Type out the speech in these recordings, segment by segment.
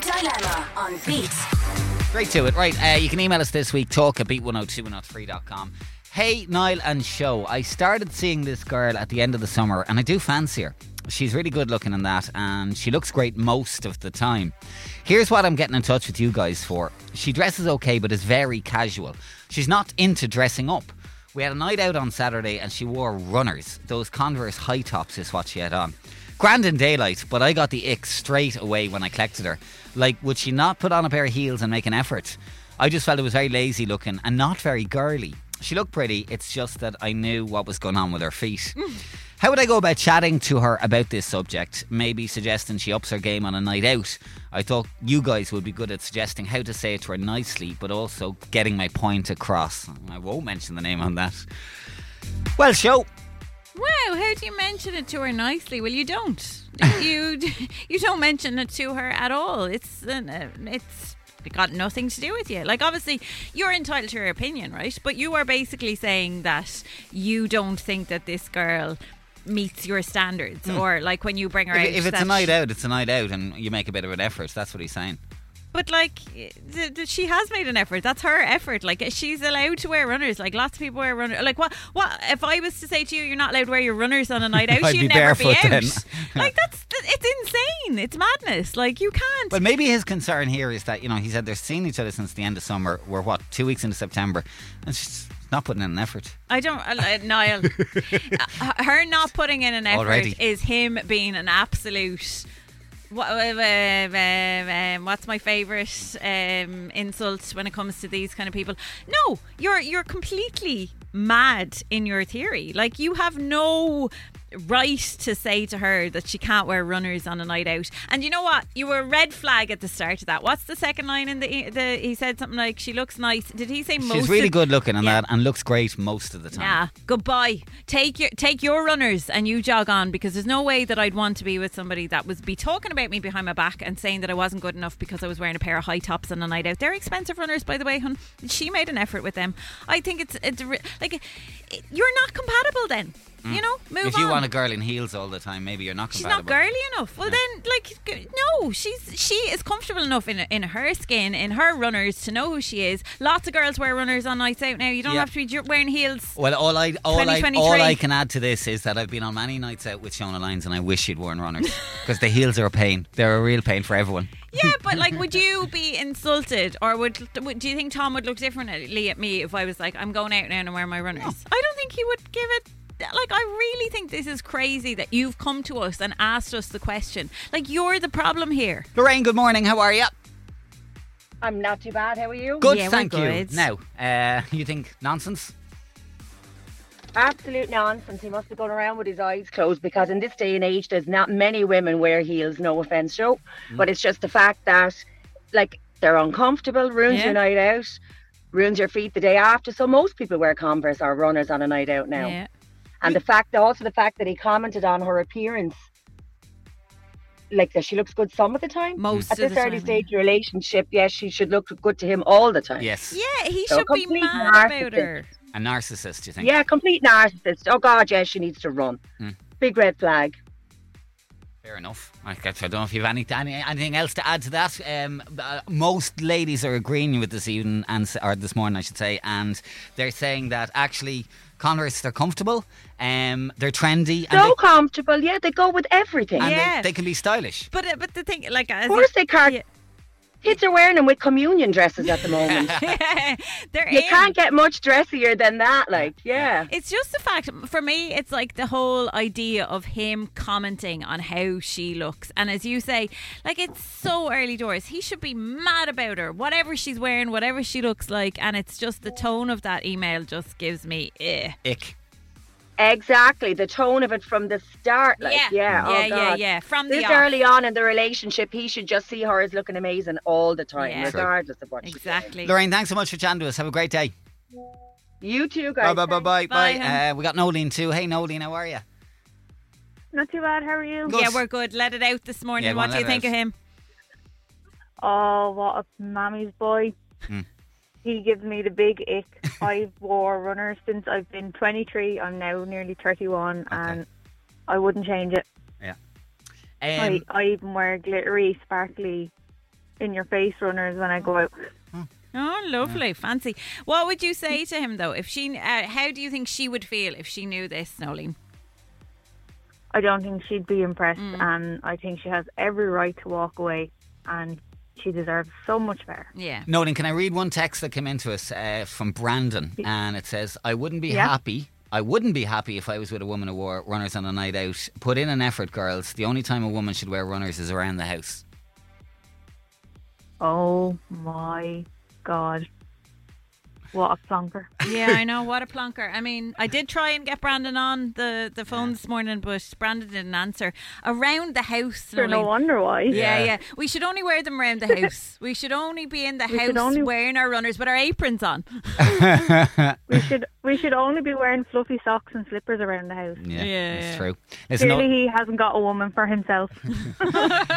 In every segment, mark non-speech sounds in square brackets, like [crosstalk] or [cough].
Dilemma on Beat. Straight to it. Right, uh, you can email us this week, talk at beat102103.com. Hey, Niall and Shona. I started seeing this girl at the end of the summer and I do fancy her. She's really good looking in that and she looks great most of the time. Here's what I'm getting in touch with you guys for. She dresses okay but is very casual. She's not into dressing up. We had a night out on Saturday and she wore runners. Those Converse high tops is what she had on. Grand in daylight, but I got the ick straight away when I collected her. Like, would she not put on a pair of heels and make an effort? I just felt it was very lazy looking and not very girly. She looked pretty, it's just that I knew what was going on with her feet. [laughs] How would I go about chatting to her about this subject? Maybe suggesting she ups her game on a night out. I thought you guys would be good at suggesting how to say it to her nicely, but also getting my point across. I won't mention the name on that. Well, show. Wow, how do you mention it to her nicely? Well, you don't. [laughs] you you don't mention it to her at all. It's uh, it's got nothing to do with you. Like obviously you're entitled to your opinion, right? But you are basically saying that you don't think that this girl meets your standards or like when you bring her out If, if it's a night out, it's a night out, and you make a bit of an effort. That's what he's saying. But like, th- th- she has made an effort. That's her effort. Like, she's allowed to wear runners. Like, lots of people wear runners. Like, what? What? If I was to say to you, you're not allowed to wear your runners on a [laughs] night out, you'd be never be out. like, that's it's insane. It's madness. Like, you can't. But maybe his concern here is that you know he said they're seeing each other since the end of summer. We're what two weeks into September, and she's not putting in an effort. I don't, uh, Niall. [laughs] uh, her not putting in an effort Already. is him being an absolute. What, uh, um, what's my favourite um, insult when it comes to these kind of people? No, you're you're completely mad in your theory. Like you have no right to say to her that she can't wear runners on a night out. And you know what? You were a red flag at the start of that. What's the second line in the? the he said something like, "She looks nice." Did he say most? She's really good looking and Yeah. that, and looks great most of the time. Yeah. goodbye. Take your take your runners and you jog on because there's no way that I'd want to be with somebody that was be talking about me behind my back and saying that I wasn't good enough because I was wearing a pair of high tops on a night out. They're expensive runners, by the way, hun. She made an effort with them. I think it's it's like eh, you're not compatible then. You know, move Mm. if you on. want a girl in heels all the time, maybe you're not She's not girly enough. Well, then, like, no, she's she is comfortable enough in in her skin, in her runners, to know who she is. Lots of girls wear runners on nights out now. You don't Yeah. have to be wearing heels. Well, all I all I all I can add to this is that I've been on many nights out with Shona Lyons, and I wish she'd worn runners [laughs] because the heels are a pain. They're a real pain for everyone. Yeah, [laughs] but like, would you be insulted, or would, would do you think Tom would look differently at me if I was like, I'm going out now and I'm wearing my runners? I don't think he would give it. Like, I really think this is crazy that you've come to us and asked us the question. Like, you're the problem here. Lorraine, good morning. How are you? I'm not too bad. How are you? Good, Yeah, we're thank good. you. Now, uh, you think nonsense? Absolute nonsense. He must be going around with his eyes closed because in this day and age, there's not many women wear heels. No offense, Joe, Mm. but it's just the fact that, like, they're uncomfortable, ruins Yeah. your night out, ruins your feet the day after. So most people wear Converse or runners on a night out now. Yeah. And the fact, also the fact that he commented on her appearance, like that she looks good some of the time. Most At of this the early time, stage of your relationship, yes, she should look good to him all the time. Yes. Yeah, he So should be complete mad about narcissist. her. A narcissist, you think? Yeah, complete narcissist. Oh God, yes, she needs to run. Mm. Big red flag. Fair enough. I guess I don't know if you have any, any anything else to add to that. Um, uh, most ladies are agreeing with this evening and or this morning, I should say, and they're saying that actually Converse they're comfortable, um, they're trendy, and, So they, comfortable. Yeah, they go with everything. and Yeah. they, they can be stylish. But uh, but the thing, like, Of course they can't. Yeah. Kids are wearing them with communion dresses at the moment. [laughs] they're you in. can't get much dressier than that. Like, yeah. It's just the fact, for me, it's like the whole idea of him commenting on how she looks. And as you say, like it's so early doors. He should be mad about her, whatever she's wearing, whatever she looks like. And it's just the tone of that email just gives me, eh. Ick. Exactly. The tone of it from the start. Like, yeah, yeah. oh yeah, yeah, God. yeah. From This the off. early on in the relationship, he should just see her as looking amazing all the time, Yeah. True. regardless of what she's Exactly. Lorraine, thanks so much for chatting to us. Have a great day. You too, Bye guys. bye bye bye Bye, bye. hun. Uh, we got Nolene too. Hey Nolene, how are you? Not too bad. How are you? Good. Yeah, we're good. Let it out this morning. Yeah, what do you think out. of him? Oh, what a mammy's boy. Hmm. He gives me the big ick. [laughs] I've wore runners since I've been 23. I'm now nearly 31, and I wouldn't change it. Um, I, I even wear glittery, sparkly in your face runners when I go out. Oh, lovely, fancy. What would you say to him though? If she, uh, how do you think she would feel if she knew this, Nolene? I don't think she'd be impressed, Mm. and I think she has every right to walk away, and she deserves so much better. Yeah. Nolan, can I read one text that came into us uh, from Brandon? And it says, I wouldn't be Yeah. happy. I wouldn't be happy if I was with a woman who wore runners on a night out. Put in an effort, girls. The only time a woman should wear runners is around the house. Oh my god. What a plonker. Yeah, I [laughs] know. What a plonker. I mean, I did try and get Brandon on the, the phone this morning, but Brandon didn't answer. Around the house. Sure, no wonder why. Yeah, Yeah. yeah. We should only wear them around the [laughs] house. we should only be in the We should house only- wearing our runners with our aprons on. [laughs] We should we should only be wearing fluffy socks and slippers around the house. Yeah, Yeah, that's yeah. true. Listen, Clearly, no, he hasn't got a woman for himself.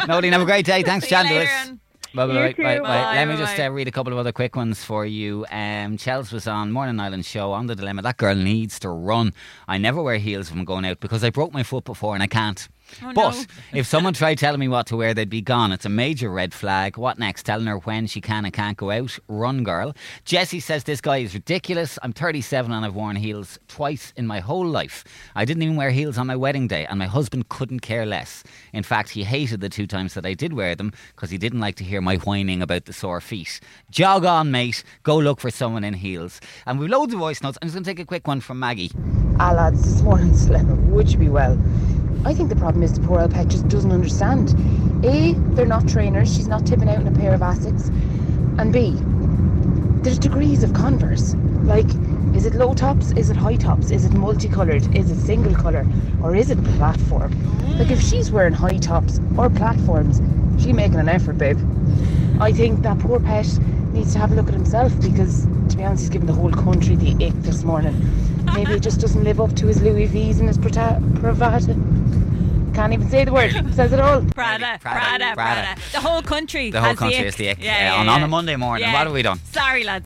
Nolan, have a great day. Thanks for See you chatting to later, us. Ann. Bye, bye, You bye, too. bye, bye. Bye, Let me just uh, read a couple of other quick ones for you. Um, Chels was on Morning Island show on the dilemma. That girl needs to run. I never wear heels when I'm going out because I broke my foot before and I can't. Oh, but no. if someone tried telling me what to wear, they'd be gone. It's a major red flag. What next? Telling her when she can and can't go out? Run, girl. Jesse says this guy is ridiculous. I'm 37 and I've worn heels twice in my whole life. I didn't even wear heels on my wedding day, and my husband couldn't care less. In fact, he hated the two times that I did wear them because he didn't like to hear my whining about the sore feet. Jog on, mate. Go look for someone in heels. And we've loads of voice notes. I'm just going to take a quick one from Maggie. Ah, lads, this morning's dilemma. Would you be well? I think the problem is the poor old pet just doesn't understand. A, they're not trainers. She's not tipping out in a pair of Asics. And B, there's degrees of Converse. Like, is it low tops? Is it high tops? Is it multicoloured? Is it single colour? Or is it platform? Like, if she's wearing high tops or platforms, she making an effort, babe. I think that poor pet needs to have a look at himself because, to be honest, he's given the whole country the ick this morning. Maybe he just doesn't live up to his Louis V's and his Prada. Pravata. Can't even say the word. Says it all. [laughs] Prada, Prada, Prada, Prada, Prada. The whole country The whole has country the ick. is the ick. Yeah, Uh, yeah, on, on a Monday morning. Yeah. What have we done? Sorry, lads.